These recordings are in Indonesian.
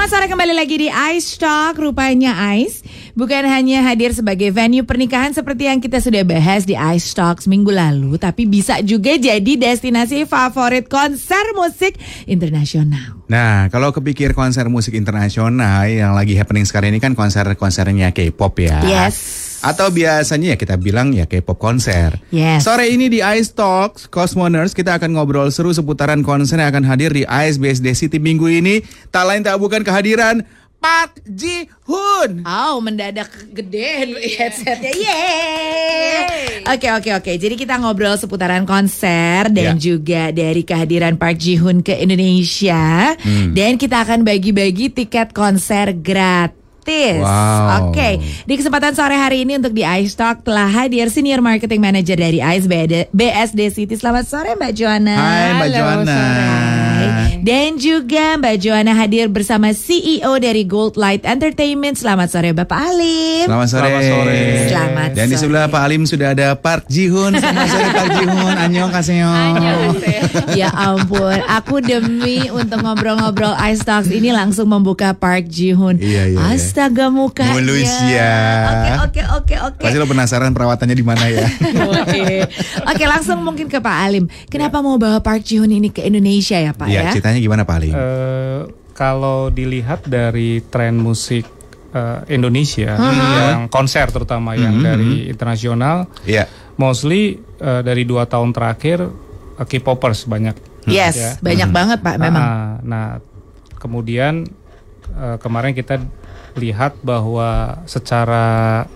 Selamat sore kembali lagi di Ice Talk. Rupanya Ice bukan hanya hadir sebagai venue pernikahan seperti yang kita sudah bahas di Ice Talk minggu lalu, tapi bisa juga jadi destinasi favorit konser musik internasional. Nah, kalau kepikir konser musik internasional yang lagi happening sekarang ini kan konser-konsernya K-pop ya. Yes. Atau biasanya ya kita bilang ya K-pop konser. Yes. Sore ini di Ice Talks Cosmoners kita akan ngobrol seru seputaran konser yang akan hadir di Ice BSD City minggu ini. Tak lain tak bukan kehadiran Park Ji Hoon. Oh, mendadak gede headsetnya. Yeay. Oke, oke, oke. Jadi kita ngobrol seputaran konser dan Ya. juga dari kehadiran Park Ji Hoon ke Indonesia. Hmm. Dan kita akan bagi-bagi tiket konser gratis. Wow. Oke, di kesempatan sore hari ini untuk di Ice Talk telah hadir Senior Marketing Manager dari Ice BSD City. Selamat sore Mbak Joanna. Hai Mbak Halo, Joanna. sore. Dan juga Mbak Joanna hadir bersama CEO dari Gold Light Entertainment. Selamat sore Bapak Alim. Selamat sore. Selamat sore. Selamat Dan di sore. sebelah Pak Alim sudah ada Park Ji Hoon. Selamat sore Park Ji Hoon. Annyeong kaseo. ya ampun, aku demi untuk ngobrol-ngobrol Ice Talks ini langsung membuka Park Ji Hoon. Iya, iya, iya. Astaga mukanya. Mulus ya. Oke, oke, oke, oke. Pasti lo penasaran perawatannya di mana ya? Oke, oke langsung mungkin ke Pak Alim. Kenapa mau bawa Park Ji Hoon ini ke Indonesia ya Pak Iya, ya? Ceritanya gimana Pak Alim? Eh, kalau dilihat dari tren musik eh, Indonesia Uh-huh. yang konser terutama yang Mhm, dari internasional, Iya. mostly eh, dari dua tahun terakhir eh, K-popers banyak. Yes, Ya. banyak banget Pak memang. Ah, nah, kemudian eh, kemarin kita lihat bahwa secara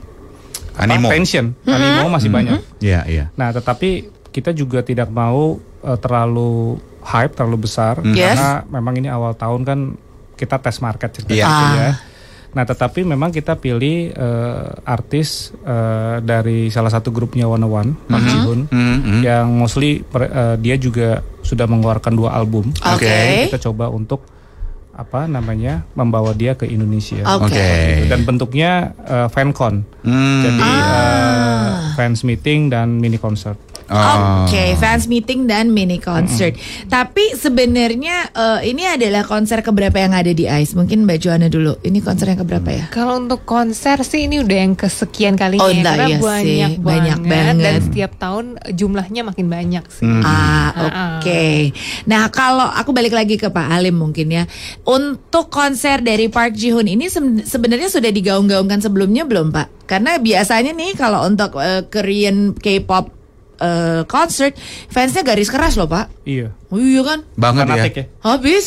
apa, Animo. tension, animo masih banyak. Iya, iya. Nah, tetapi kita juga tidak mau eh, terlalu hype, terlalu besar Hmm. Yes. karena memang ini awal tahun kan kita tes market ceritanya Iya. gitu Ah. ya. Nah, tetapi memang kita pilih eh, artis eh, dari salah satu grupnya One One, Park Ji Hoon, Hmm, hmm. yang mostly per- eh, dia juga sudah mengeluarkan dua album. Oke. Oke. Kita coba untuk apa namanya membawa dia ke Indonesia. Oke. Oke. Dan bentuknya eh, fancon, Hmm. jadi Ah. eh, fans meeting dan mini concert. Oh. Oke, fans meeting dan mini concert. Tapi sebenarnya eh, ini adalah konser keberapa yang ada di ICE? Mungkin Mbak Joanna dulu. Ini konser yang keberapa ya? Kalau untuk konser sih ini udah yang kesekian Oh, kalinya ya, enggak, karena iya sih. banyak Banyak banget dan setiap tahun jumlahnya makin banyak sih. Hmm. Ah, Ah. oke. Nah, kalau aku balik lagi ke Pak Alim mungkin ya. Untuk konser dari Park Ji Hoon ini sebenarnya sudah digaung-gaungkan sebelumnya belum, Pak? Karena biasanya nih kalau untuk eh, Korean K-pop eh, concert, fansnya garis keras loh, Pak. Iya. Oh iya kan? Banget Fanatik ya. ya. Habis.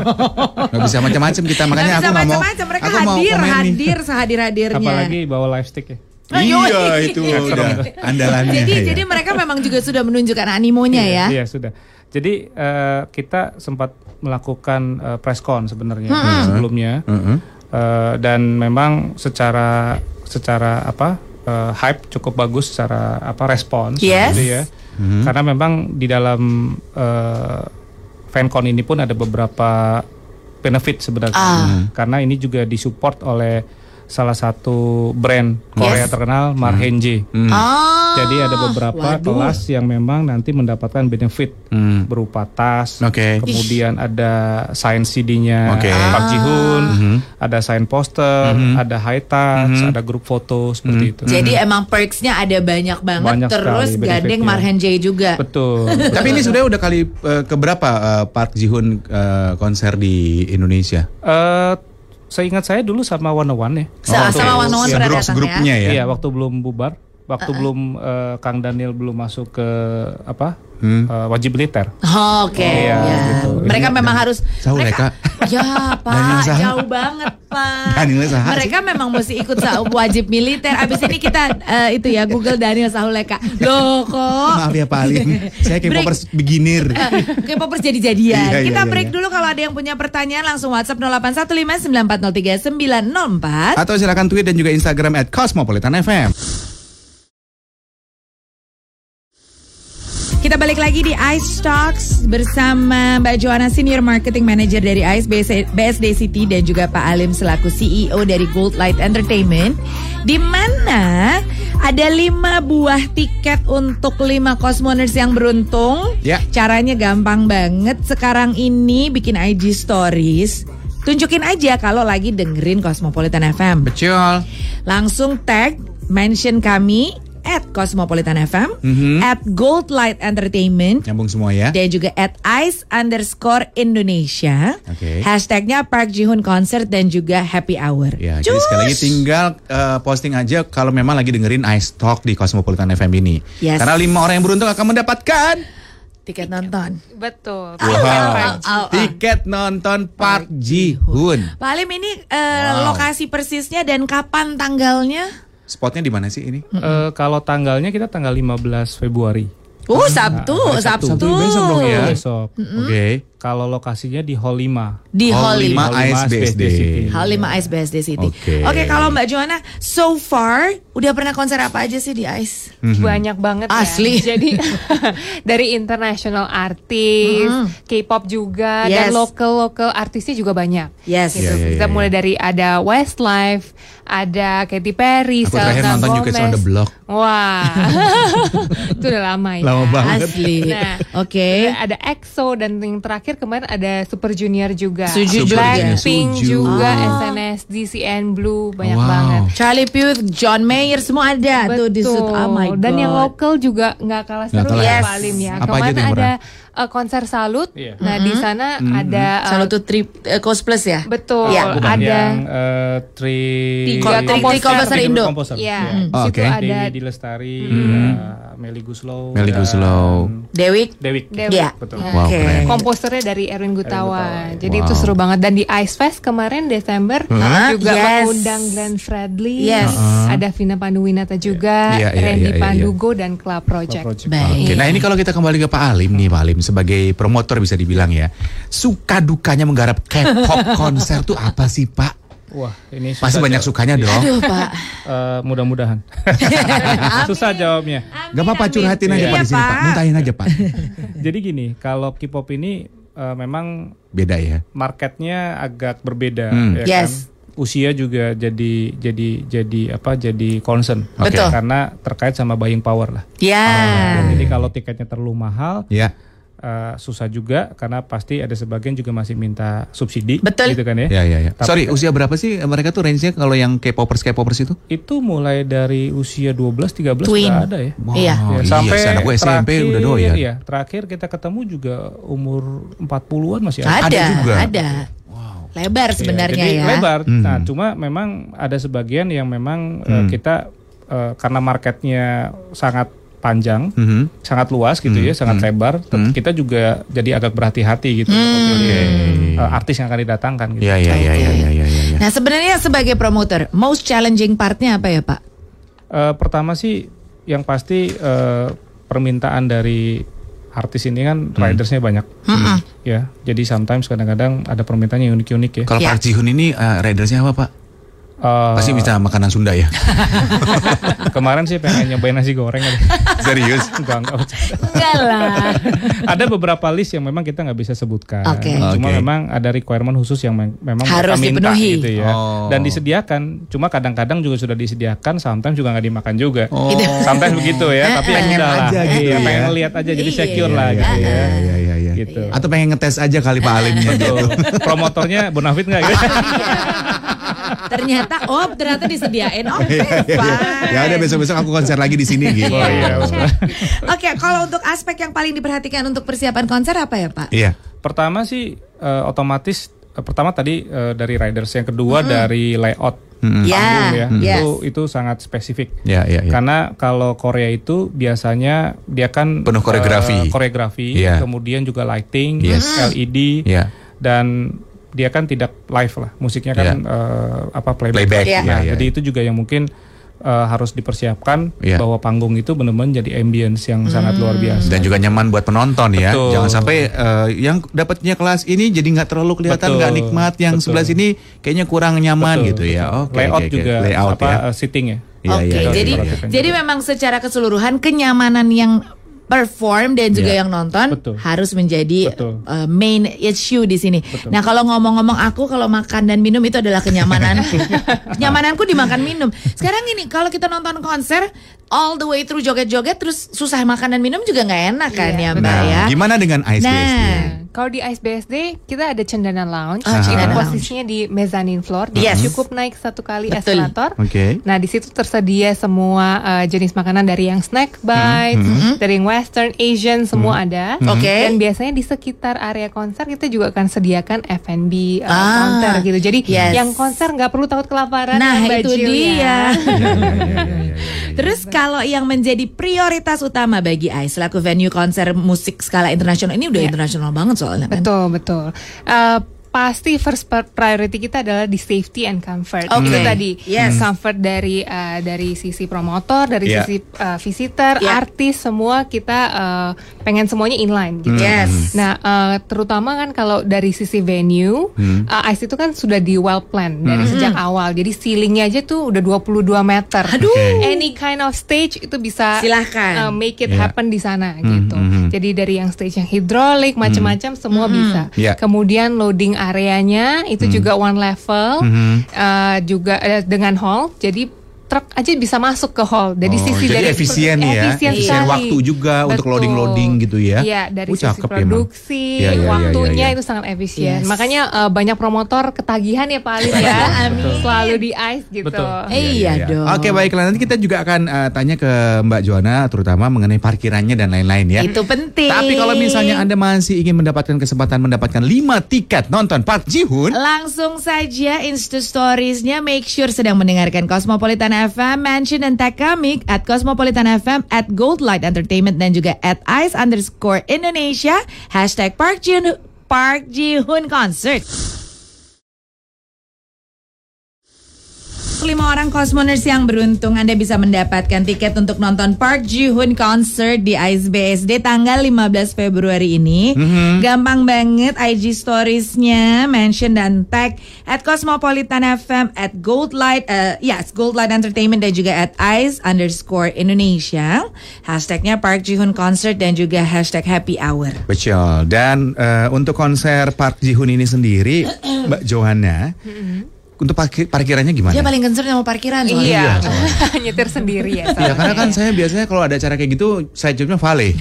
Gak bisa macam-macam kita makanya Nggak aku nggak mau. Mereka aku mau hadir, nih. hadir sehadir-hadirnya. Apalagi bawa live stick ya. Oh, yoi. Iya itu udah andalannya. Jadi, ya. jadi mereka memang juga sudah menunjukkan animonya ya. Iya sudah. Jadi eh, kita sempat melakukan eh, press con sebenarnya sebelumnya Heeh. Eh, dan memang secara secara apa eh, hype cukup bagus secara apa respons Yes. gitu ya. Karena memang di dalam eh, fancon ini pun ada beberapa benefit sebenarnya. Ah. Karena ini juga disupport oleh salah satu brand Korea Yes. terkenal Marhenji. Hmm. Ah, Jadi ada beberapa waduh. kelas yang memang nanti mendapatkan benefit Hmm. berupa tas, Oke. kemudian ada sign CD-nya Oke. Park Ji Hoon, Mhm. ada sign poster, Mhm. ada high touch, Mhm. ada grup foto seperti itu. Jadi emang perksnya ada banyak banget. Banyak Terus gandeng benefitnya. Marhen J juga. Betul. Tapi ini sudah udah kali eh, keberapa eh, Park Ji Hoon eh, konser di Indonesia? Eh, seingat saya dulu sama One One ya. Sa- sama One One ya, pernah grup datang grupnya ya. Iya, waktu belum bubar, waktu belum eh, Kang Daniel belum masuk ke apa Hmm. eh, wajib militer. Oke, Iya, ya. gitu. mereka Ini memang harus. Jauh, mereka, ya Daniel pak, jauh banget pak. Daniel sih. Mereka memang mesti ikut wajib militer. Abis ini kita eh, itu ya Google Daniel Sahuleka. Loh kok? Maaf ya Pak Alim, saya kayak Break. popers beginner. K-popers jadi-jadian. Iya, iya, Kita iya, break iya. dulu kalau ada yang punya pertanyaan langsung WhatsApp 08159403 Atau silakan tweet dan juga Instagram at Cosmopolitan FM. Kita balik lagi di Ice Talks bersama Mbak Joanna Senior Marketing Manager dari Ice BS- BSD City dan juga Pak Alim selaku CEO dari Gold Light Entertainment di mana ada lima buah tiket untuk lima Cosmoners yang beruntung. Ya. Caranya gampang banget. Sekarang ini bikin IG Stories tunjukin aja kalau lagi dengerin Cosmopolitan FM. Betul. Langsung tag mention kami at Cosmopolitan FM, Mhm. at Gold Light Entertainment, Nyambung semua ya. dan juga at Ice underscore Indonesia. Oke. Hashtagnya Park Ji-hoon Concert dan juga Happy Hour. Ya, jadi sekali lagi Cus! tinggal eh, posting aja kalau memang lagi dengerin Ice Talk di Cosmopolitan FM ini. Yes. Karena lima orang yang beruntung akan mendapatkan Tiket nonton. Betul. Au, au, au. tiket nonton Park Ji Hoon. Pak Alim ini eh, Wow. lokasi persisnya dan kapan tanggalnya? Spotnya di mana sih ini? Eh, kalau tanggalnya kita tanggal 15 Februari. Oh, Sabtu, Sabtu. Sabtu, besok dong ya. Besok. Oke. Kalau lokasinya di Hall 5. Di Hall Hall 5. lima. Hall Ice BSD. City. Hall 5 Ice BSD City. Oke. Oke, kalau Mbak Joanna, so far udah pernah konser apa aja sih di Ice? Banyak banget ya. Asli. Jadi dari international artis, K-pop juga Yes. dan local local artisnya juga banyak. Yes. Gitu. Iya, iya, Kita iya, mulai iya. dari ada Westlife, ada Katy Perry, Aku terakhir Selena nonton New Kids on the Gomez. Block. Wah, itu udah lama ya. Lama banget. Asli. Nah, Oke. Ada EXO dan yang terakhir kemarin ada Super Junior juga. Suju Super Blackpink Junior. juga, Oh. SNSD, CN Blue banyak Wow. banget. Charlie Puth, John Mayer semua ada tuh di situ. Oh my Dan yang God. lokal juga nggak kalah seru kalah. ya Yes. Pak ya. Apa aja Kemarin ada uh, konser salut. Iya. Nah di sana ada uh, Selalu tuh trip eh, Coast Plus ya? betul Iya. Bukan ada yang eh, tri Tiga komposer. tri- komposer Indo. komposer. Iya. di Oh, situ oke. ada Dewi Dilestari, ya, Meli Guslow, Meli dan Guslow. Dewi. Dewi. Dewi. Iya. Betul. Wow, Oke. keren. komposernya dari Erwin Gutawa. Gutawa, Jadi Wow. itu seru banget dan di Ice Fest kemarin Desember Hah? juga Yes. mengundang Glenn Fredly, Yes. ada Vina Panduwinata juga, Iya, iya, Randy iya, iya, Pandugo dan Club Project. Project. Baik. Oke, nah ini kalau kita kembali ke Pak Alim nih, Pak Alim sebagai promotor bisa dibilang ya, suka dukanya menggarap K-pop konser tuh apa sih Pak? Wah, ini Pasti susah banyak jawab. sukanya dong. Aduh, Pak. Eh, mudah-mudahan. Susah jawabnya. Gak apa-apa Amin, curhatin aja amin. Pak di sini Iya, Pak, muntahin aja Pak. Jadi gini, kalau K-pop ini eh, memang Beda ya. marketnya agak berbeda, Hmm. ya Yes. kan? Usia juga jadi jadi jadi apa? Jadi concern. Betul. Karena terkait sama buying power lah. Ya. Jadi kalau tiketnya terlalu mahal, Ya. Eh, susah juga karena pasti ada sebagian juga masih minta subsidi, Betul. gitu kan ya? Ya, ya, ya. Tapi Sorry, usia berapa sih mereka tuh range-nya kalau yang K-popers K-popers itu? Itu mulai dari usia 12 13 Twin. ada ya. Wow, Iya. Ya, iya, sampai sih, anak gue SMP terakhir, udah doyan. Iya, terakhir kita ketemu juga umur 40-an masih ada. Ada, juga. ada. Lebar sebenarnya Iya, jadi ya. lebar. Mhm. Nah, cuma memang ada sebagian yang memang eh, Hmm. kita eh, karena marketnya sangat panjang, Mhm. sangat luas gitu Hmm, ya, sangat hmm. lebar. tet- Hmm. Kita juga jadi agak berhati-hati gitu untuk memilih eh, artis yang akan didatangkan gitu. Ya, ya, ya, ya, ya, ya, ya, ya. Nah, sebenarnya sebagai promoter, most challenging partnya apa ya, Pak? Eh, pertama sih yang pasti eh, permintaan dari artis ini kan ridersnya banyak, ya. Jadi sometimes kadang-kadang ada permintaan yang unik-unik ya. Kalau Ya. Park Ji Hoon ini eh, ridersnya apa Pak? Eh, Pasti bisa makanan Sunda ya? kemarin sih pengen nyobain nasi goreng. Serius? Enggak, enggak. Enggak lah. ada beberapa list yang memang kita nggak bisa sebutkan. Oke. Cuma Oke. memang ada requirement khusus yang mem- memang Harus mereka minta dipenuhi. gitu ya. Oh. Dan disediakan. Cuma kadang-kadang juga sudah disediakan, sometimes juga nggak dimakan juga. Oh. Sometimes begitu ya, tapi Pengen ya udah lah. gitu Iya, ya. pengen lihat aja jadi Iya, secure lah iya, gitu ya. Ya, ya, ya, ya. Gitu. Atau pengen ngetes aja kali Pak Alimnya gitu. Betul. Promotornya Bonafit nggak gitu? Ternyata oh, ternyata disediain. Oke, fine. ya udah besok-besok aku konser lagi di sini gitu. Oh iya. Oke, kalau untuk aspek yang paling diperhatikan untuk persiapan konser apa ya, Pak? Iya. Pertama sih eh, otomatis eh, pertama tadi eh, dari riders, yang kedua dari layout Mm-mm. Ya, panggung ya. yes. Itu itu sangat spesifik. Ya, ya, ya. Karena kalau Korea itu biasanya dia kan Penuh koreografi. eh, koreografi, Iya. kemudian juga lighting, Yes. LED, Ya. dan dia kan tidak live lah, musiknya kan eh, apa playback. Playback, Iya. Nah, iya, iya. jadi itu juga yang mungkin eh, harus dipersiapkan Iya. bahwa panggung itu benar-benar jadi ambience yang sangat luar biasa. Dan juga nyaman buat penonton ya. Betul. Jangan sampai eh, yang dapatnya kelas ini jadi nggak terlalu kelihatan nggak nikmat, yang Betul. sebelah sini kayaknya kurang nyaman Betul, gitu ya. Oke, layout oke, oke. juga layout apa ya. eh, seating ya. Iya, Oke, iya, iya, jadi iya. iya. jadi memang secara keseluruhan kenyamanan yang perform dan juga Iya. yang nonton Betul. harus menjadi Betul. uh, main issue di sini. Nah, kalau ngomong-ngomong aku kalau makan dan minum itu adalah kenyamanan. Kenyamananku dimakan minum. Sekarang gini, kalau kita nonton konser all the way through joget-joget terus susah makan dan minum juga nggak enak kan Iya, ya, Mbak Nah, ya. gimana dengan Ice Nah? Kalau di Ice BSD kita ada Cendana Lounge, Ah, itu Cendana posisinya di mezzanine floor, Yes. cukup naik satu kali Betul. eskalator. Oke. Nah di situ tersedia semua uh, jenis makanan dari yang snack bites, dari yang Western, Asian semua ada. Oke. Dan biasanya di sekitar area konser kita juga akan sediakan F&B uh, Ah, counter gitu. Jadi yes. yang konser nggak perlu takut kelaparan. Nah, itu dia. ya. Terus kalau yang menjadi prioritas utama bagi ICE selaku venue konser musik skala internasional ini udah Ya. internasional banget soalnya kan. Betul betul. Uh, pasti first priority kita adalah di safety and comfort. Oke. Itu tadi Yes. comfort dari uh, dari sisi promotor, dari Yeah. sisi uh, visitor, Yeah. artis semua kita uh, pengen semuanya inline gitu. Yes. Nah, uh, terutama kan kalau dari sisi venue, uh, ICE itu kan sudah di well plan dari sejak awal. Jadi ceilingnya aja tuh udah 22 meter. Aduh. Any kind of stage itu bisa Silahkan. uh, make it Yeah. happen di sana gitu. mhm. Jadi dari yang stage yang hidrolik macam-macam semua bisa. Yeah. Kemudian loading areanya itu juga one level, uh, juga uh, dengan hall. Jadi truk aja bisa masuk ke hall. Dari Oh, sisi jadi dari efisien ya, efisien, waktu juga untuk Betul. loading-loading gitu ya. Iya, dari Oh, sisi ya, produksi, Iya, iya, iya, waktunya iya, iya. itu sangat efisien. Yes. Makanya uh, banyak promotor ketagihan ya Pak Alif ya. Selalu di ice gitu. Betul. Eh, iya dong. Oke baiklah nanti kita juga akan eh, tanya ke Mbak Joana terutama mengenai parkirannya dan lain-lain ya. Itu penting. Tapi kalau misalnya Anda masih ingin mendapatkan kesempatan mendapatkan 5 tiket nonton Park Ji Hoon, Langsung saja Insta Stories-nya make sure sedang mendengarkan Cosmopolitan FM, mention dan tag kami at Cosmopolitan FM, at Goldlight Entertainment dan juga at Ice underscore Indonesia, hashtag Park Ji Park Ji Hoon Concert. Lima orang Cosmoners yang beruntung Anda bisa mendapatkan tiket untuk nonton Park Ji Hoon Concert di Ice BSD tanggal 15 Februari ini. Gampang banget IG storiesnya mention dan tag at Cosmopolitan FM at Goldlight, uh, yes Goldlight Entertainment dan juga at Ice underscore Indonesia. Hashtagnya Park Ji Hoon Concert dan juga hashtag Happy Hour. betul. Dan eh, untuk konser Park Ji Hoon ini sendiri, Mbak Johanna, untuk parkir, parkirannya gimana? Dia paling concern sama parkiran soalnya. Iya, nyetir sendiri ya. Ya karena kan saya biasanya kalau ada acara kayak gitu, saya jawabnya vale.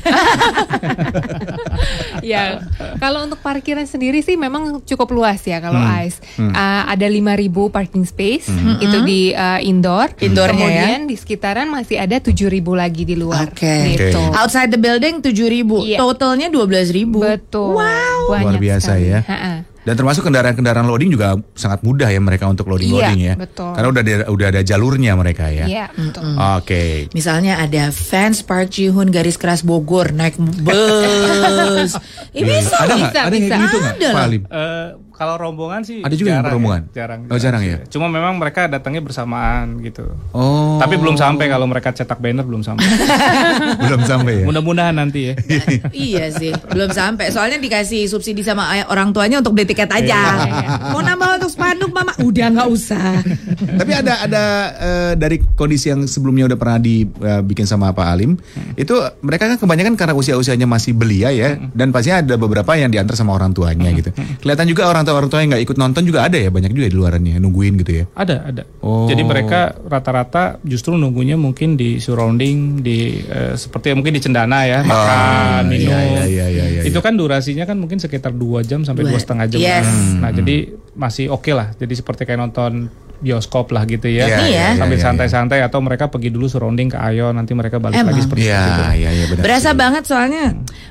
ya, kalau untuk parkiran sendiri sih memang cukup luas ya kalau Hmm. ICE. Uh, ada 5000 parking space itu di uh, indoor. Indoornya ya. Kemudian di sekitaran masih ada 7000 lagi di luar. Oke. Gitu. Oke. Outside the building 7.000, Iya. totalnya 12.000. Betul. Wow. Banyak Luar biasa sekali. ya. Ha-ha. Dan termasuk kendaraan-kendaraan loading juga sangat mudah ya mereka untuk loading-loading Iya, ya. betul. Karena udah ada, udah ada jalurnya mereka ya. Iya, betul. Oke. Misalnya ada fans Park Ji Hoon garis keras Bogor naik bus. Ini bisa. ada bisa, Ada yang kayak bisa. gitu nggak? Ada Pak loh. Alim? Eh, kalau rombongan sih Ada juga yang jarang rombongan? ya, jarang. Oh, jarang sih. ya? Cuma memang mereka datangnya bersamaan gitu. Oh. Tapi belum sampai kalau mereka cetak banner belum sampai. belum sampai ya. Mudah-mudahan nanti ya. iya sih, belum sampai. Soalnya dikasih subsidi sama orang tuanya untuk beli tiket aja. Iya. Mau nambah untuk spanduk mama, udah nggak usah. Tapi ada ada eh, dari kondisi yang sebelumnya udah pernah dibikin sama Pak Alim, itu mereka kan kebanyakan karena usia-usianya masih belia ya, dan pasti ada beberapa yang diantar sama orang tuanya gitu. Kelihatan juga orang tua orang tua yang nggak ikut nonton juga ada ya, banyak juga di luarannya nungguin gitu ya. Ada, ada. Oh. Jadi mereka rata-rata justru nunggunya mungkin di surrounding, di eh, seperti mungkin di cendana ya, makan, iya, minum. iya, iya, iya, iya, Itu kan durasinya kan mungkin sekitar dua jam sampai Dua. setengah jam. Yes. Nah, jadi masih oke lah. Jadi seperti kayak nonton bioskop lah gitu ya. Iya, iya, Sambil iya, iya. santai-santai atau mereka pergi dulu surrounding ke Ayo, nanti mereka balik Emang? lagi seperti Iya, itu. iya, iya benar. Berasa banget soalnya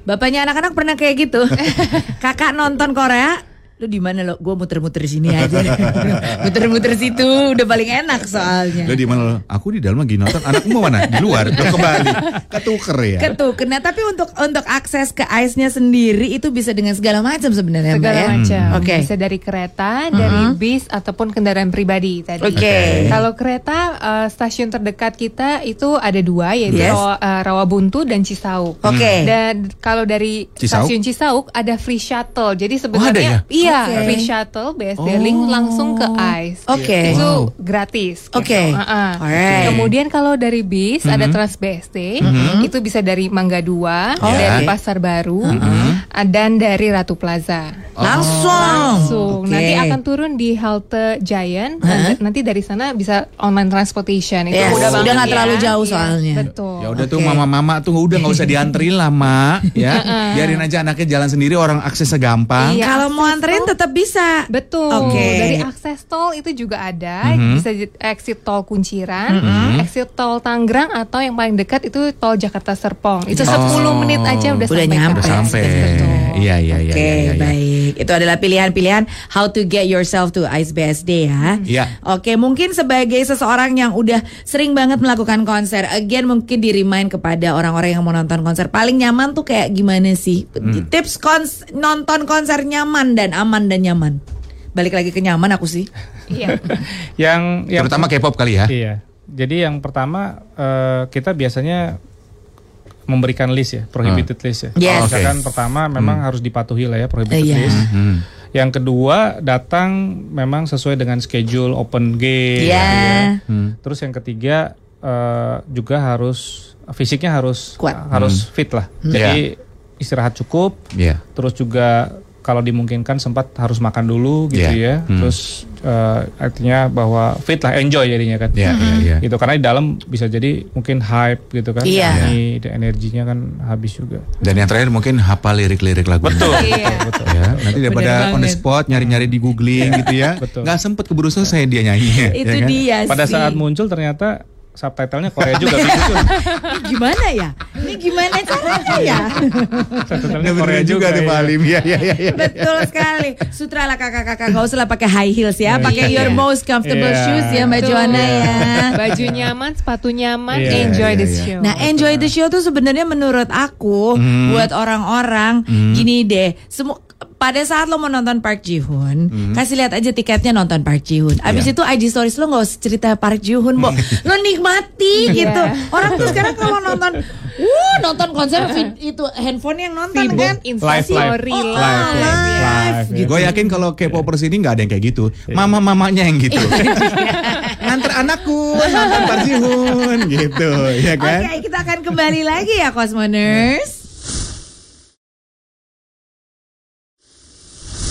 bapaknya anak-anak pernah kayak gitu. Kakak nonton Korea, lu di mana lo? Gue muter-muter sini aja. muter-muter situ udah paling enak soalnya. Lo di mana lo? Aku di dalam lagi nonton. Anakmu mau mana? Di luar. Lo kembali. Ketuker ya. Ketuker. Nah, tapi untuk untuk akses ke ice-nya sendiri itu bisa dengan segala macam sebenarnya, Segala ya. macam. Oke. Bisa dari kereta, dari bis ataupun kendaraan pribadi tadi. Oke. Kalau kereta eh, stasiun terdekat kita itu ada dua yaitu Yes. Rawa, eh, Rawabuntu dan Cisauk. Oke. Dan kalau dari Cisauk? stasiun Cisauk ada free shuttle. Jadi ada sebenarnya ya? iya Iya, Oke. free shuttle BSD Link langsung ke ICE. Oke. Itu Wow. gratis. gitu. Oke. Uh-uh. Alright. Kemudian kalau dari bis ada Trans BSD, itu bisa dari Mangga 2, Oh, dari oke. Pasar Baru, uh, dan dari Ratu Plaza. Langsung. Langsung. Oke. Nanti akan turun di halte Giant. dan Nanti dari sana bisa online transportation. Itu Yes, mudah udah nggak ya. terlalu jauh Iya, soalnya. Betul. Ya udah tuh Oke. mama-mama tuh udah nggak usah dianterin lah mak ya biarin aja anaknya jalan sendiri orang aksesnya gampang Iya. Kalau mau akses tol. tetap bisa. Betul. Oke. Dari akses tol itu juga ada, Mhm. bisa exit tol Kunciran, exit tol Tangerang atau yang paling dekat itu tol Jakarta Serpong. Itu 10 menit aja udah, Udah sampai. nyampe. udah sampai. Betul. Iya iya iya Oke, iya, iya, iya. baik. Itu adalah pilihan-pilihan how to get yourself to ICE BSD ya. Iya. Oke, mungkin sebagai seseorang yang udah sering banget melakukan konser, again mungkin di remind kepada orang-orang yang mau nonton konser paling nyaman tuh kayak gimana sih? Hmm. Tips kons nonton konser nyaman dan aman dan nyaman. Balik lagi ke nyaman aku sih. Iya. Yang yang terutama K-pop kali ya Iya. Jadi yang pertama eh, kita biasanya memberikan list ya, prohibited list ya. Yes. Kalau Oke. Misalkan pertama memang harus dipatuhi lah ya prohibited Iya. list. Hmm. Yang kedua datang memang sesuai dengan schedule open gate. Iya. ya. Hmm. Terus yang ketiga eh, juga harus fisiknya harus Kuat. harus fit lah. Jadi istirahat cukup. Iya. Terus juga kalau dimungkinkan sempat harus makan dulu gitu Iya. ya. Hmm. Terus eh, artinya bahwa fit lah, enjoy jadinya kan. Iya, iya, iya. Gitu karena di dalam bisa jadi mungkin hype gitu kan. Iya. Ini dan energinya kan habis juga. dan yang terakhir mungkin hafal lirik-lirik lagu Betul. Iya. betul. ya nanti daripada Bener on the spot nyari-nyari di googling gitu ya Betul. nggak sempet keburu selesai dia nyanyi Itu ya kan? dia Pada sih. saat muncul ternyata subtitlenya Korea juga. Ini gimana ya? Ini gimana caranya ya? Subtitlenya Bener Korea juga nih ya. Pak Alim ya ya ya, ya. Betul sekali. Sutra lah kakak-kakak gak usah lah pakai high heels ya, pakai Iya. your most comfortable Iya. shoes ya Mbak. Joanna ya. Baju nyaman, sepatu nyaman, Iya, enjoy iya, the iya. show. Nah, enjoy the show tuh sebenarnya menurut aku Hmm. buat orang-orang gini deh. Semua pada saat lo mau nonton Park Ji Hoon, kasih lihat aja tiketnya nonton Park Ji Hoon. Abis. Iya. itu IG stories lo nggak usah cerita Park Ji Hoon, Bo. lo nikmati gitu. Orang tuh sekarang kalau nonton, uh nonton konser vid- itu handphone yang nonton Sibuk kan. Live, instastory live. Oh, live. live, Live, gitu. Gue yakin kalau K-popers ini nggak ada yang kayak gitu. Mama-mamanya yang gitu. Nganter anakku nonton Park Ji Hoon gitu, ya kan? Oke, kita akan kembali lagi ya Cosmoners.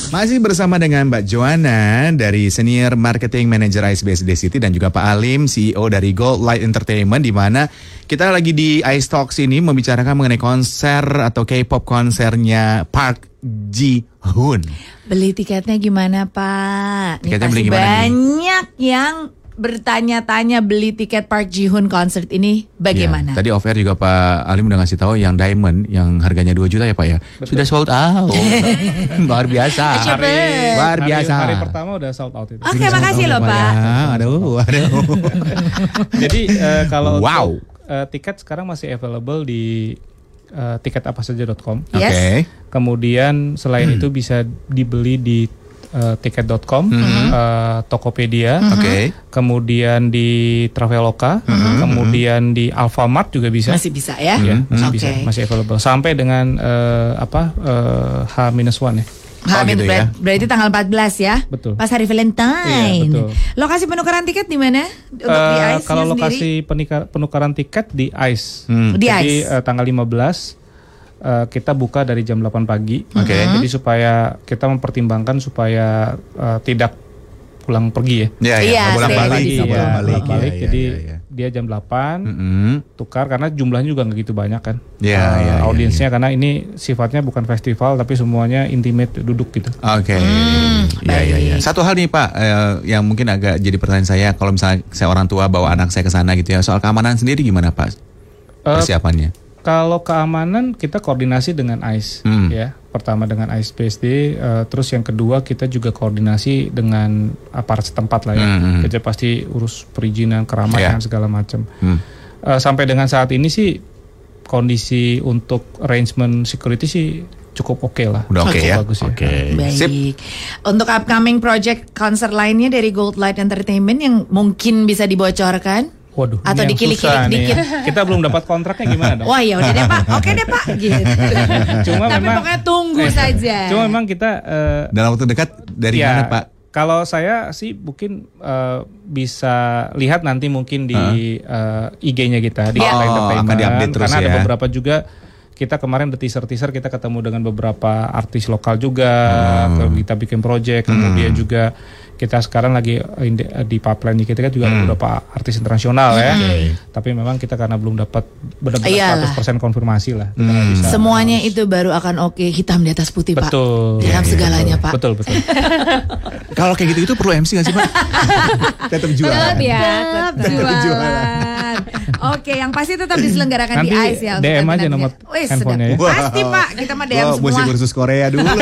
Masih bersama dengan Mbak Joanna dari Senior Marketing Manager Ice BSD City dan juga Pak Alim CEO dari Gold Light Entertainment di mana kita lagi di Ice Talks ini membicarakan mengenai konser atau K-pop konsernya Park Ji Hoon. Beli tiketnya gimana Pak? Nih Tiketnya beli gimana nih? banyak yang bertanya-tanya beli tiket Park Ji Hoon concert ini bagaimana? Ya, tadi off air juga Pak Alim udah ngasih tahu yang Diamond yang harganya 2 juta ya Pak ya. Sudah sold out. Luar biasa. Coba. Luar Hari- biasa. Hari, pertama udah sold out itu. Oke, makasih loh Pak. Ya, aduh, aduh. Jadi eh, kalau Wow. untuk, eh, tiket sekarang masih available di eh, tiketapasaja.com. Oke. Yes. Kemudian selain itu bisa dibeli di eh, tiket.com, eh, Tokopedia, Oke. kemudian di Traveloka, kemudian di Alfamart juga bisa. Masih bisa ya? Ya, masih Oke. bisa, masih available sampai dengan eh, apa eh, H-1 ya. Oh, Hamid, gitu ber- ya. Berarti tanggal 14 ya? Betul. Pas hari Valentine. Iya, betul. Lokasi penukaran tiket di mana? Untuk di Eh, ICE kalau sendiri? lokasi penikar- penukaran tiket di ICE. Hmm. Di Jadi ICE. eh, tanggal 15 eh, kita buka dari jam 8 pagi. Oke. Jadi supaya kita mempertimbangkan supaya eh, tidak pulang pergi ya. Ya, ya, Iya, bolak stay balik, bolak balik. balik. Ya, Jadi ya, ya, ya. dia jam 8 Mm-mm. tukar karena jumlahnya juga nggak gitu banyak kan. Ya, Eh, ya, ya, audiensnya karena ini sifatnya bukan festival tapi semuanya intimate duduk gitu. Oke, ya, ya, ya. Satu hal nih Pak, eh, yang mungkin agak jadi pertanyaan saya, kalau misalnya saya orang tua bawa anak saya ke sana gitu ya, soal keamanan sendiri gimana Pak? Eh, Persiapannya? Kalau keamanan kita koordinasi dengan ICE Hmm. ya. Pertama dengan ICE PSD, eh, terus yang kedua kita juga koordinasi dengan aparat setempat lah ya. Hmm, hmm. Kita pasti urus perizinan, keramaian Ya. segala macam. Hmm. Eh, sampai dengan saat ini sih kondisi untuk arrangement security sih cukup oke lah. Udah oke Cukup ya? Bagus ya. Oke. Sip. Baik. Untuk upcoming project konser lainnya dari Gold Light Entertainment yang mungkin bisa dibocorkan? Waduh, Atau dikilik-kilik susah nih dikit. ya. Kita belum dapat kontraknya gimana dong? Wah ya udah deh pak, oke deh pak, gitu. Cuma Tapi memang- pokoknya tunggu Eh, saja. Cuma memang kita eh, Dalam waktu dekat dari ya, mana Pak? Kalau saya sih mungkin eh, bisa lihat nanti mungkin di eh, IG-nya kita di Oh, Entertainment akan diupdate terus karena ada ya. beberapa juga kita kemarin the teaser-teaser kita ketemu dengan beberapa artis lokal juga, Hmm. kita bikin project, kemudian juga kita sekarang lagi in- di pipeline kita kan juga Hmm. ada beberapa artis internasional ya. Tapi memang kita karena belum dapat benar-benar Iyalah. 100% konfirmasi lah. Kita nggak Hmm. bisa. Semuanya itu baru akan oke hitam di atas putih pak. Betul. Dalam Iya, segalanya betul. pak. Betul, betul. Kalau kayak gitu itu perlu MC gak sih Pak? Tetap jualan. Tetap ya, Tetap tetap. jualan. Oke, yang pasti tetap diselenggarakan di Nanti ICE ya. untuk DM aja nomor handphonenya ya. Pasti pak, kita mah DM semua. musik kursus Korea dulu.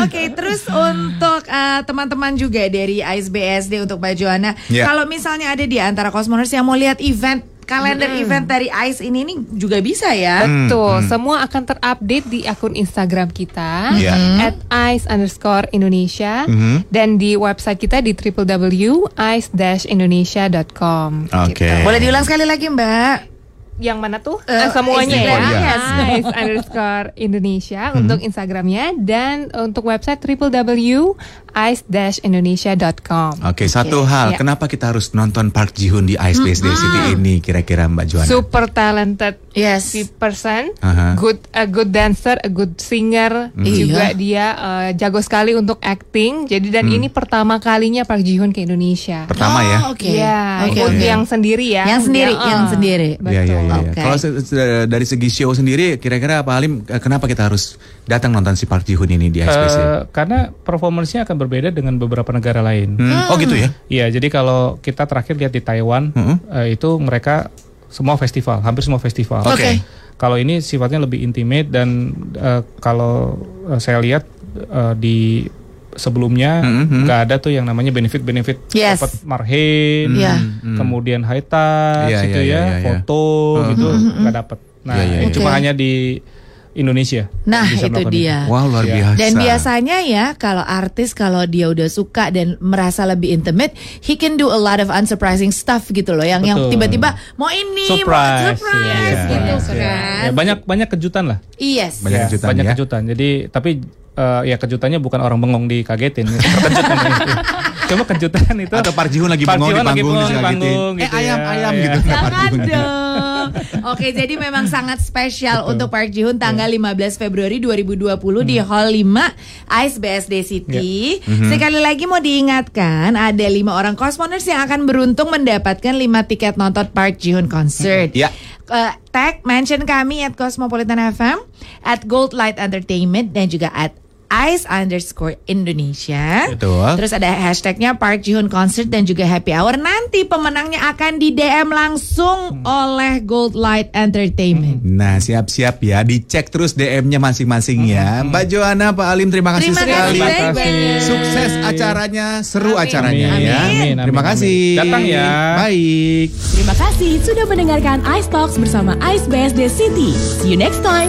Oke, terus untuk eh, teman-teman juga dari ICE BSD untuk Mbak Joanna, Ya. kalau misalnya ada di antara Cosmoners yang mau lihat event kalender event dari ICE ini ini juga bisa ya. Betul, semua akan terupdate di akun Instagram kita Iya. at ice underscore Indonesia dan di website kita di www.ice-indonesia.com. Oke. gitu. Boleh diulang sekali lagi Mbak? Yang mana tuh? Eh, Eh, semuanya ya. Instagram, yes. Ice underscore Indonesia untuk Instagramnya dan untuk website www.ice-indonesia.com. Oke, satu hal, Ya. kenapa kita harus nonton Park Ji Hoon di Ice Base Day City ini kira-kira Mbak Joanna? Super talented Yes. person, Aha. good a good dancer, a good singer, juga Iya. dia eh, jago sekali untuk acting. Jadi dan ini pertama kalinya Park Ji Hoon ke Indonesia. Pertama ya? Oh, Oke. Iya, Oke, untuk oke. yang sendiri ya. Yang sendiri, Ya, yang eh, sendiri. Iya, iya, iya. Oke. Kalau se- se- dari segi show sendiri, kira-kira Pak Halim, eh, kenapa kita harus datang nonton si Park Ji Hoon ini di Base Day? Eh, karena performance-nya akan berbeda dengan beberapa negara lain. Hmm, Oh gitu ya? Iya, jadi kalau kita terakhir lihat di Taiwan, Hmm. eh, itu mereka semua festival, hampir semua festival. Oke. Kalau ini sifatnya lebih intimate dan eh, kalau saya lihat eh, di sebelumnya Hmm, hmm. nggak ada tuh yang namanya benefit-benefit Yes. dapat marhen, Iya. kemudian high touch Iya, gitu iya, ya, iya, iya. foto gitu nggak dapat. Nah, iya, ini iya. cuma hanya di Indonesia. Nah, itu dia. Wow, luar Iya. biasa. Dan biasanya ya kalau artis kalau dia udah suka dan merasa lebih intimate, he can do a lot of unsurprising stuff gitu loh. Yang yang Betul. tiba-tiba mau ini, mau Surprise, surprise iya. gitu Iya. kan. Ya, banyak banyak kejutan lah. Yes. Banyak Ya, kejutan banyak ya. kejutan. Jadi tapi eh, ya kejutannya bukan orang bengong dikagetin, terkejut Cuma kejutan itu Atau Park Ji Hoon lagi Park bengong di lagi panggung, bengong di panggung Eh, gitu ayam, ya, ayam ya. gitu. Jangan dong. Oke, jadi memang sangat spesial untuk Park Ji Hoon tanggal 15 Februari 2020 di Hall 5 Ice BSD City. Sekali lagi mau diingatkan ada lima orang Cosmoners yang akan beruntung mendapatkan 5 tiket nonton Park Ji Hoon concert. Ya. Eh, tag mention kami at Cosmopolitan FM, at Gold Light Entertainment dan juga at Ice underscore Indonesia. Betul. Terus ada hashtagnya Park Ji Hoon Concert dan juga Happy Hour. Nanti pemenangnya akan di DM langsung oleh Gold Light Entertainment. Nah, siap-siap ya, dicek terus DM-nya masing-masing ya. Mbak Joanna, Pak Alim, terima kasih Terima sekali. kasih Terima kasih. Sukses acaranya, seru Amin. acaranya Amin, ya. amin, amin, Terima kasih. Datang ya. Baik. Terima kasih sudah mendengarkan Ice Talks bersama Ice BSD City. See you next time.